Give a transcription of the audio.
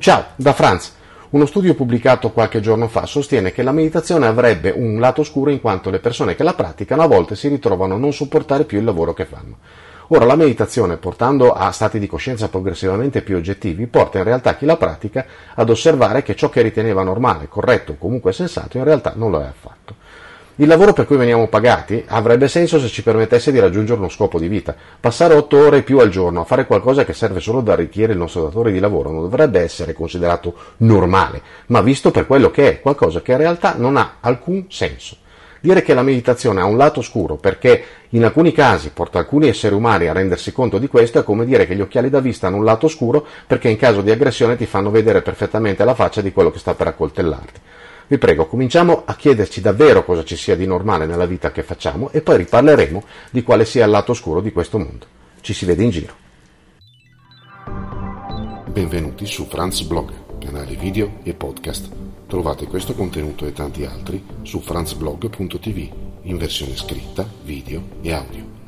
Ciao, da Franz. Uno studio pubblicato qualche giorno fa sostiene che la meditazione avrebbe un lato oscuro in quanto le persone che la praticano a volte si ritrovano a non sopportare più il lavoro che fanno. Ora, la meditazione, portando a stati di coscienza progressivamente più oggettivi, porta in realtà chi la pratica ad osservare che ciò che riteneva normale, corretto o comunque sensato in realtà non lo è affatto. Il lavoro per cui veniamo pagati avrebbe senso se ci permettesse di raggiungere uno scopo di vita. Passare otto ore più al giorno a fare qualcosa che serve solo ad arricchire il nostro datore di lavoro non dovrebbe essere considerato normale, ma visto per quello che è, qualcosa che in realtà non ha alcun senso. Dire che la meditazione ha un lato oscuro perché in alcuni casi porta alcuni esseri umani a rendersi conto di questo è come dire che gli occhiali da vista hanno un lato oscuro perché in caso di aggressione ti fanno vedere perfettamente la faccia di quello che sta per accoltellarti. Vi prego, cominciamo a chiederci davvero cosa ci sia di normale nella vita che facciamo e poi riparleremo di quale sia il lato oscuro di questo mondo. Ci si vede in giro. Benvenuti su Franz Blog, canale video e podcast. Trovate questo contenuto e tanti altri su franzblog.tv in versione scritta, video e audio.